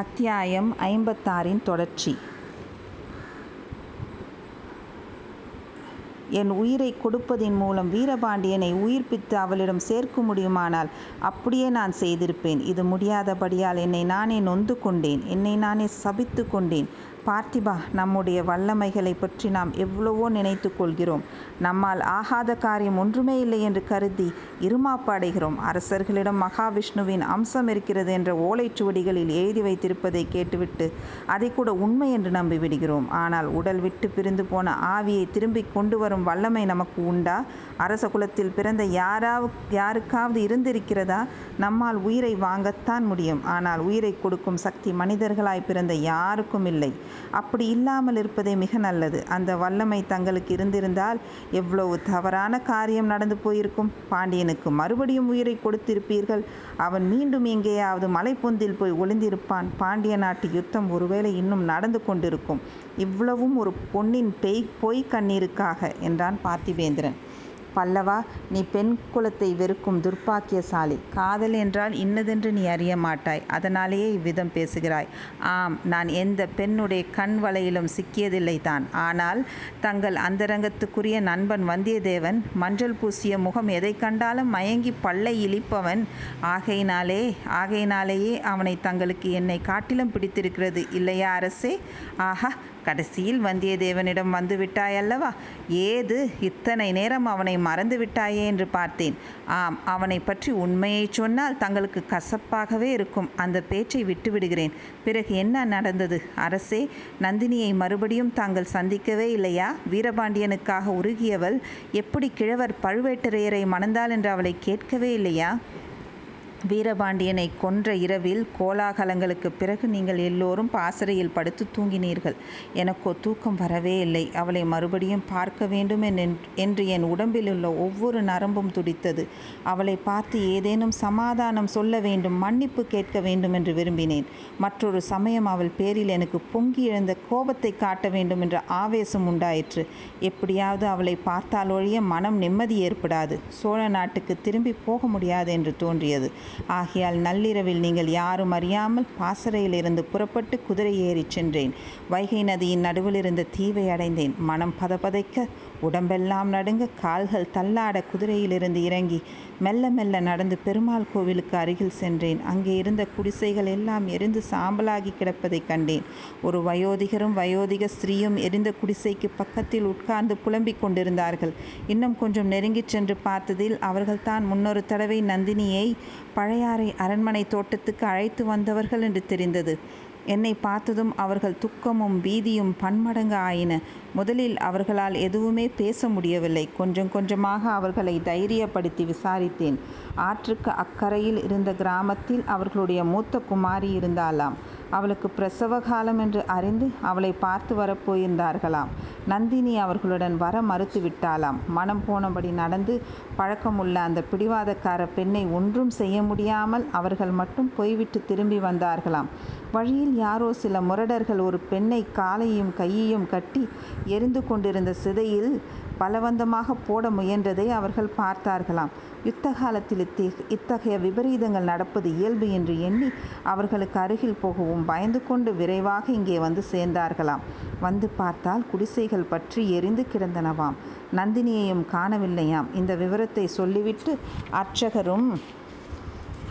அத்தியாயம் ஐம்பத்தாறின் தொடர்ச்சி என் உயிரை கொடுப்பதின் மூலம் வீரபாண்டியனை உயிர்ப்பித்து அவளிடம் சேர்க்க முடியுமானால் அப்படியே நான் செய்திருப்பேன். இது முடியாதபடியால் என்னை நானே நொந்து கொண்டேன். என்னை நானே சபித்து கொண்டேன். பார்த்திபா நம்முடைய வல்லமைகளைப் பற்றி நாம் எவ்வளவோ நினைத்து கொள்கிறோம். நம்மால் ஆகாத காரியம் ஒன்றுமே இல்லை என்று கருதி இருமாப்பாடைகிறோம் அரசர்களிடம் மகாவிஷ்ணுவின் அம்சம் இருக்கிறது என்ற ஓலைச்சுவடிகளில் எழுதி வைத்திருப்பதைக் கேட்டுவிட்டு அதைக்கூட உண்மை என்று நம்பிவிடுகிறோம். ஆனால் உடல் விட்டு பிரிந்து போன ஆவியை திரும்பி கொண்டு வரும் வல்லமை நமக்கு உண்டா? அரச குலத்தில் பிறந்த யாருக்காவது இருந்திருக்கிறதா? நம்மால் உயிரை வாங்கத்தான் முடியும். ஆனால் உயிரைக் கொடுக்கும் சக்தி மனிதர்களாய் பிறந்த யாருக்கும் இல்லை. அப்படி இல்லாமல் இருப்பதே மிக நல்லது. அந்த வல்லமை தங்களுக்கு இருந்திருந்தால் எவ்வளவு தவறான காரியம் நடந்து போயிருக்கும். பாண்டியனுக்கு மறுபடியும் உயிரை கொடுத்திருப்பீர்கள். அவன் மீண்டும் எங்கேயாவது மலைப்பொந்தில் போய் ஒளிந்திருப்பான். பாண்டிய நாட்டு யுத்தம் ஒருவேளை இன்னும் நடந்து கொண்டிருக்கும். இவ்வளவும் ஒரு பொன்னின் பொய்க் கண்ணீருக்காக என்றான் பார்த்திபேந்திரன். பல்லவா நீ பெண் குலத்தை வெறுக்கும் துர்ப்பாக்கியசாலி. காதல் என்றால் இன்னதென்று நீ அறிய மாட்டாய் அதனாலேயே இவ்விதம் பேசுகிறாய். ஆம் நான் எந்தப் பெண்ணுடைய கண் வலையிலும் சிக்கியதில்லைதான். ஆனால் தங்கள் அந்தரங்கத்துக்குரிய நண்பன் வந்தியத்தேவன் மஞ்சள் பூசிய முகம் எதைக் கண்டாலும் மயங்கிப் பல்லை இளிப்பவன். ஆகையினாலே ஆகையினாலேயே அவனைத் தங்களுக்கு என்னைக் காட்டிலும் பிடித்திருக்கிறது இல்லையா அரசே? ஆஹா கடைசியில் வந்தியத்தேவனிடம் வந்துவிட்டாயல்லவா? ஏது இத்தனை நேரம் அவனை மறந்துவிட்டாயே என்று பார்த்தேன். ஆம் அவனைப் பற்றி உண்மையைச் சொன்னால் தங்களுக்கு கசப்பாகவே இருக்கும். அந்த பேச்சை விட்டுவிடுகிறேன். பிறகு என்ன நடந்தது? அரசே நந்தினியை மறுபடியும் தாங்கள் சந்திக்கவே இல்லையா? வீரபாண்டியனுக்காக உருகியவள் எப்படி கிழவர் பழுவேட்டரையரை மணந்தாள் என்று அவளைக் கேட்கவே இல்லையா? வீரபாண்டியனை கொன்ற இரவில் கோலாகலங்களுக்குப் பிறகு நீங்கள் எல்லோரும் பாசறையில் படுத்து தூங்கினீர்கள். எனக்கோ தூக்கம் வரவே இல்லை. அவளை மறுபடியும் பார்க்க வேண்டும் என்று என் உடம்பிலுள்ள ஒவ்வொரு நரம்பும் துடித்தது. அவளை பார்த்து ஏதேனும் சமாதானம் சொல்ல வேண்டும் மன்னிப்பு கேட்க வேண்டுமென்று விரும்பினேன். மற்றொரு சமயம் அவள் பேரில் எனக்கு பொங்கி எழுந்த கோபத்தை காட்ட வேண்டும் என்ற ஆவேசம் உண்டாயிற்று. எப்படியாவது அவளை பார்த்தாலொழிய மனம் நிம்மதி ஏற்படாது. சோழ நாட்டுக்கு திரும்பி போக முடியாது என்று தோன்றியது. ஆகையால் நள்ளிரவில் நீங்கள் யாரும் அறியாமல் பாசறையிலிருந்து புறப்பட்டு குதிரை ஏறிச் சென்றேன். வைகை நதியின் நடுவில் இருந்த தீவை அடைந்தேன். மனம் பதபதைக்க உடம்பெல்லாம் நடுங்க கால்கள் தள்ளாட குதிரையிலிருந்து இறங்கி மெல்ல மெல்ல நடந்து பெருமாள் கோவிலுக்கு அருகில் சென்றேன். அங்கே இருந்த குடிசைகள் எல்லாம் எரிந்து சாம்பலாகி கிடப்பதைக் கண்டேன். ஒரு வயோதிகரும் வயோதிக ஸ்திரீயும் எரிந்த குடிசைக்கு பக்கத்தில் உட்கார்ந்து புலம்பிக் கொண்டிருந்தார்கள். இன்னும் கொஞ்சம் நெருங்கிச் சென்று பார்த்ததில் அவர்கள்தான் முன்னொரு தடவை நந்தினியை பழையாறை அரண்மனை தோட்டத்துக்கு அழைத்து வந்தவர்கள் என்று தெரிந்தது. என்னை பார்த்ததும் அவர்கள் துக்கமும் பீதியும் பன்மடங்கு ஆயின. முதலில் அவர்களால் எதுவுமே பேச முடியவில்லை. கொஞ்சம் கொஞ்சமாக அவர்களை தைரியப்படுத்தி விசாரித்தேன். ஆற்றுக்கு அக்கரையில் இருந்த கிராமத்தில் அவர்களுடைய மூத்த குமாரி இருந்தாளாம். அவளுக்குப் பிரசவ காலம் என்று அறிந்து அவளை பார்த்து வரப் போயிருந்தார்களாம். நந்தினி அவர்களுடன் வர மறுத்து விட்டாலாம் மனம் போனபடி நடந்து பழக்கமுள்ள அந்த பிடிவாதக்கார பெண்ணை ஒன்றும் செய்ய முடியாமல் அவர்கள் மட்டும் போய்விட்டு திரும்பி வந்தார்களாம். வழியில் யாரோ சில முரடர்கள் ஒரு பெண்ணை காலையும் கையையும் கட்டி எரிந்து கொண்டிருந்த சிதையில் பலவந்தமாகப் போட முயன்றதை அவர்கள் பார்த்தார்களாம். யுத்த காலத்தில் இத்தகைய விபரீதங்கள் நடப்பது இயல்பு என்று எண்ணி அவர்களுக்கு அருகில் போகவும் பயந்து கொண்டு விரைவாக இங்கே வந்து சேர்ந்தார்களாம். வந்து பார்த்தால் குடிசைகள் பற்றி எரிந்து கிடந்தனவாம். நந்தினியையும் காணவில்லையாம். இந்த விவரத்தைச் சொல்லிவிட்டு அர்ச்சகரும்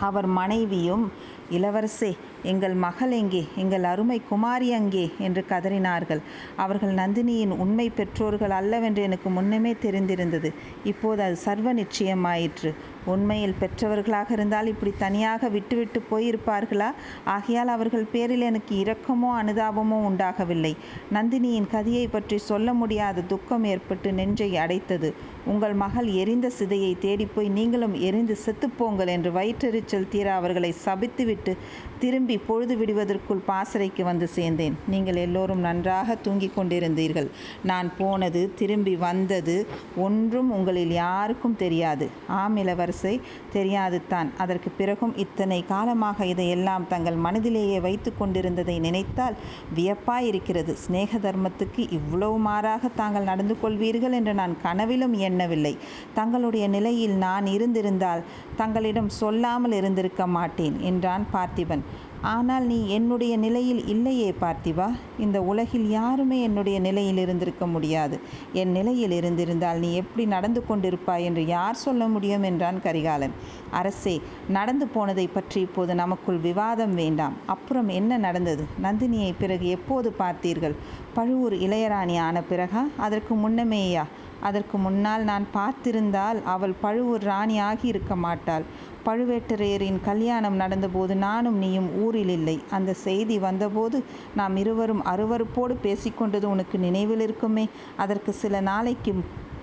அவர் மனைவியும் இளவரசே எங்கள் மகள் எங்கே? எங்கள் அருமை குமாரி எங்கே? என்று கதறினார்கள். அவர்கள் நந்தினியின் உண்மை பெற்றோர்கள் அல்லவென்று எனக்கு முன்னமே தெரிந்திருந்தது. இப்போது அது சர்வ நிச்சயமாயிற்று. உண்மையில் பெற்றவர்களாக இருந்தால் இப்படி தனியாக விட்டுவிட்டு போயிருப்பார்களா? ஆகையால் அவர்கள் பேரில் எனக்கு இரக்கமோ அனுதாபமோ உண்டாகவில்லை. நந்தினியின் கதையை பற்றி சொல்ல முடியாத துக்கம் ஏற்பட்டு நெஞ்சை அடைத்தது. உங்கள் மகள் எரிந்த சிதையைத் தேடிப்போய் நீங்களும் எரிந்து செத்துப்போங்கள் என்று வயிற்றெரிச்சல் தீர அவர்களை சபித்துவிட்டு திரும்பி பொழுது விடுவதற்குள் பாசறைக்கு வந்து சேர்ந்தேன். நீங்கள் எல்லோரும் நன்றாக தூங்கிக் கொண்டிருந்தீர்கள். நான் போனது திரும்பி வந்தது ஒன்றும் உங்களில் யாருக்கும் தெரியாது. ஆம் இளவரசே தெரியாதுதான். அதற்குப் பிறகும் இத்தனை காலமாக இதையெல்லாம் தங்கள் மனதிலேயே வைத்து கொண்டிருந்ததை நினைத்தால் வியப்பாயிருக்கிறது. சிநேக தர்மத்துக்கு இவ்வளவு மாறாக தாங்கள் நடந்து கொள்வீர்கள் என்று நான் கனவிலும் எண்ணவில்லை. தங்களுடைய நிலையில் நான் இருந்திருந்தால் தங்களிடம் சொல்லாமல் இருந்திருக்க மாட்டேன் என்றான் பார்த்திபன். ஆனால் நீ என்னுடைய நிலையில் இல்லையே பார்த்திபா. இந்த உலகில் யாருமே என்னுடைய நிலையில் இருந்திருக்க முடியாது. என் நிலையில் இருந்திருந்தால் நீ எப்படி நடந்து கொண்டிருப்பாய் என்று யார் சொல்ல முடியும்? என்றான் கரிகாலன். அரசே நடந்து போனதை பற்றி இப்போது நமக்குள் விவாதம் வேண்டாம். அப்புறம் என்ன நடந்தது? நந்தினியை பிறகு எப்போது பார்த்தீர்கள்? பழுவூர் இளையராணி ஆன பிறகா? அதற்கு முன்னமேயா? அதற்கு முன்னால் நான் பார்த்திருந்தால் அவள் பழுவூர் ராணியாகி இருக்க மாட்டாள். பழுவேட்டரையரின் கல்யாணம் நடந்தபோது நானும் நீயும் ஊரில் இல்லை. அந்த செய்தி வந்தபோது நாம் இருவரும் அருவருப்போடு பேசிக்கொண்டது உனக்கு நினைவில் இருக்குமே? அதற்கு சில நாளைக்கு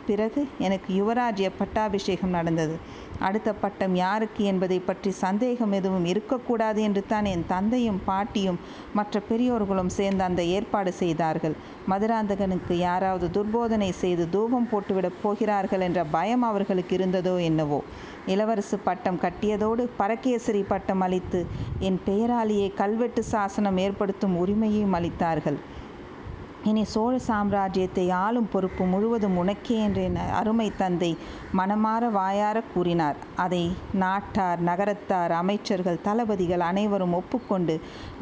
பிறகு எனக்கு யுவராஜ்ய பட்டாபிஷேகம் நடந்தது. அடுத்த பட்டம் யாருக்கு என்பதை பற்றி சந்தேகம் எதுவும் இருக்கக்கூடாது என்று தான் என் தந்தையும் பாட்டியும் மற்ற பெரியோர்களும் சேர்ந்து அந்த ஏற்பாடு செய்தார்கள். மதுராந்தகனுக்கு யாராவது துர்போதனை செய்து தூபம் போட்டுவிடப் போகிறார்கள் என்ற பயம் அவர்களுக்கு இருந்ததோ என்னவோ. இளவரசு பட்டம் கட்டியதோடு பரகேசரி பட்டம் அளித்து என் பெயராலேயே கல்வெட்டு சாசனம் ஏற்படுத்தும் உரிமையையும் அளித்தார்கள். இனி சோழ சாம்ராஜ்யத்தை ஆளும் பொறுப்பு முழுவதும் உனக்கே என்று என் அருமை தந்தை மனமாற வாயார கூறினார். அதை நாட்டார் நகரத்தார் அமைச்சர்கள் தளபதிகள் அனைவரும் ஒப்புக்கொண்டு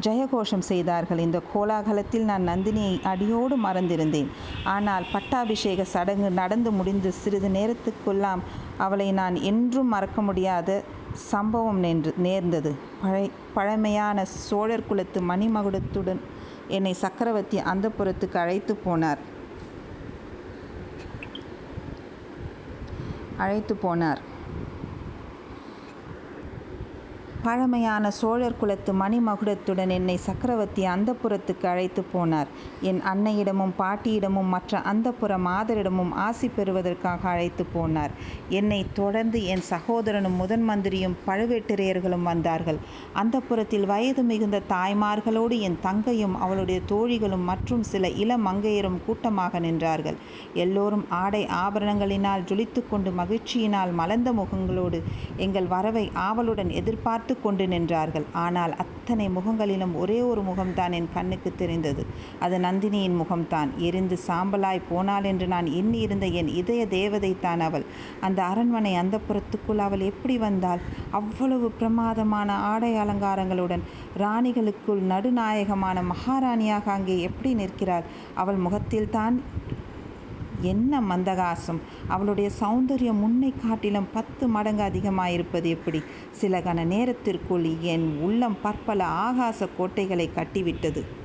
ஜெயகோஷம் செய்தார்கள். இந்த கோலாகலத்தில் நான் நந்தினியை அடியோடு மறந்திருந்தேன். ஆனால் பட்டாபிஷேக சடங்கு நடந்து முடிந்து சிறிது நேரத்துக்குள்ளாம் அவளை நான் என்றும் மறக்க முடியாத சம்பவம் நேர்ந்து நேர்ந்தது. பழை பழமையான சோழர் குலத்து மணிமகுடத்துடன் என்னை சக்கரவர்த்தி அந்தப்புறத்துக்கு அழைத்து போனார். அழைத்து போனார். பழமையான சோழர் குலத்து மணிமகுடத்துடன் என்னை சக்கரவர்த்தி அந்தப்புரத்துக்கு அழைத்து போனார். என் அன்னையிடமும் பாட்டியிடமும் மற்ற அந்தப்புற மாதரிடமும் ஆசி பெறுவதற்காக அழைத்து போனார். என்னை தொடர்ந்து என் சகோதரனும் முதன் மந்திரியும் பழுவேட்டரையர்களும் வந்தார்கள். அந்தப்புறத்தில் வயது மிகுந்த தாய்மார்களோடு என் தங்கையும் அவளுடைய தோழிகளும் மற்றும் சில இள மங்கையரும் கூட்டமாக நின்றார்கள். எல்லோரும் ஆடை ஆபரணங்களினால் ஜொலித்து கொண்டு மகிழ்ச்சியினால் மலர்ந்த முகங்களோடு எங்கள் வரவை ஆவலுடன் பார்த்து கொண்டு நின்றார்கள். ஆனால் அத்தனை முகங்களிலும் ஒரே ஒரு முகம்தான் என் கண்ணுக்கு தெரிந்தது. அது நந்தினியின் முகம்தான். எரிந்து சாம்பலாய் போனாள் என்று நான் எண்ணியிருந்த என் இதய தேவதைத்தான் அவள். அந்த அரண்மனை அந்த புறத்துக்குள் அவள் எப்படி வந்தாள்? அவ்வளவு பிரமாதமான ஆடை அலங்காரங்களுடன் ராணிகளுக்குள் நடுநாயகமான மகாராணியாக அங்கே எப்படி நிற்கிறாள்? அவள் முகத்தில் தான் என்ன மந்தகாசம்? அவளுடைய சௌந்தரியம் முன்னை காட்டிலும் பத்து மடங்கு அதிகமாயிருப்பது எப்படி? சில கண நேரத்திற்குள் என் உள்ளம் பற்பல ஆகாச கோட்டைகளை கட்டிவிட்டது.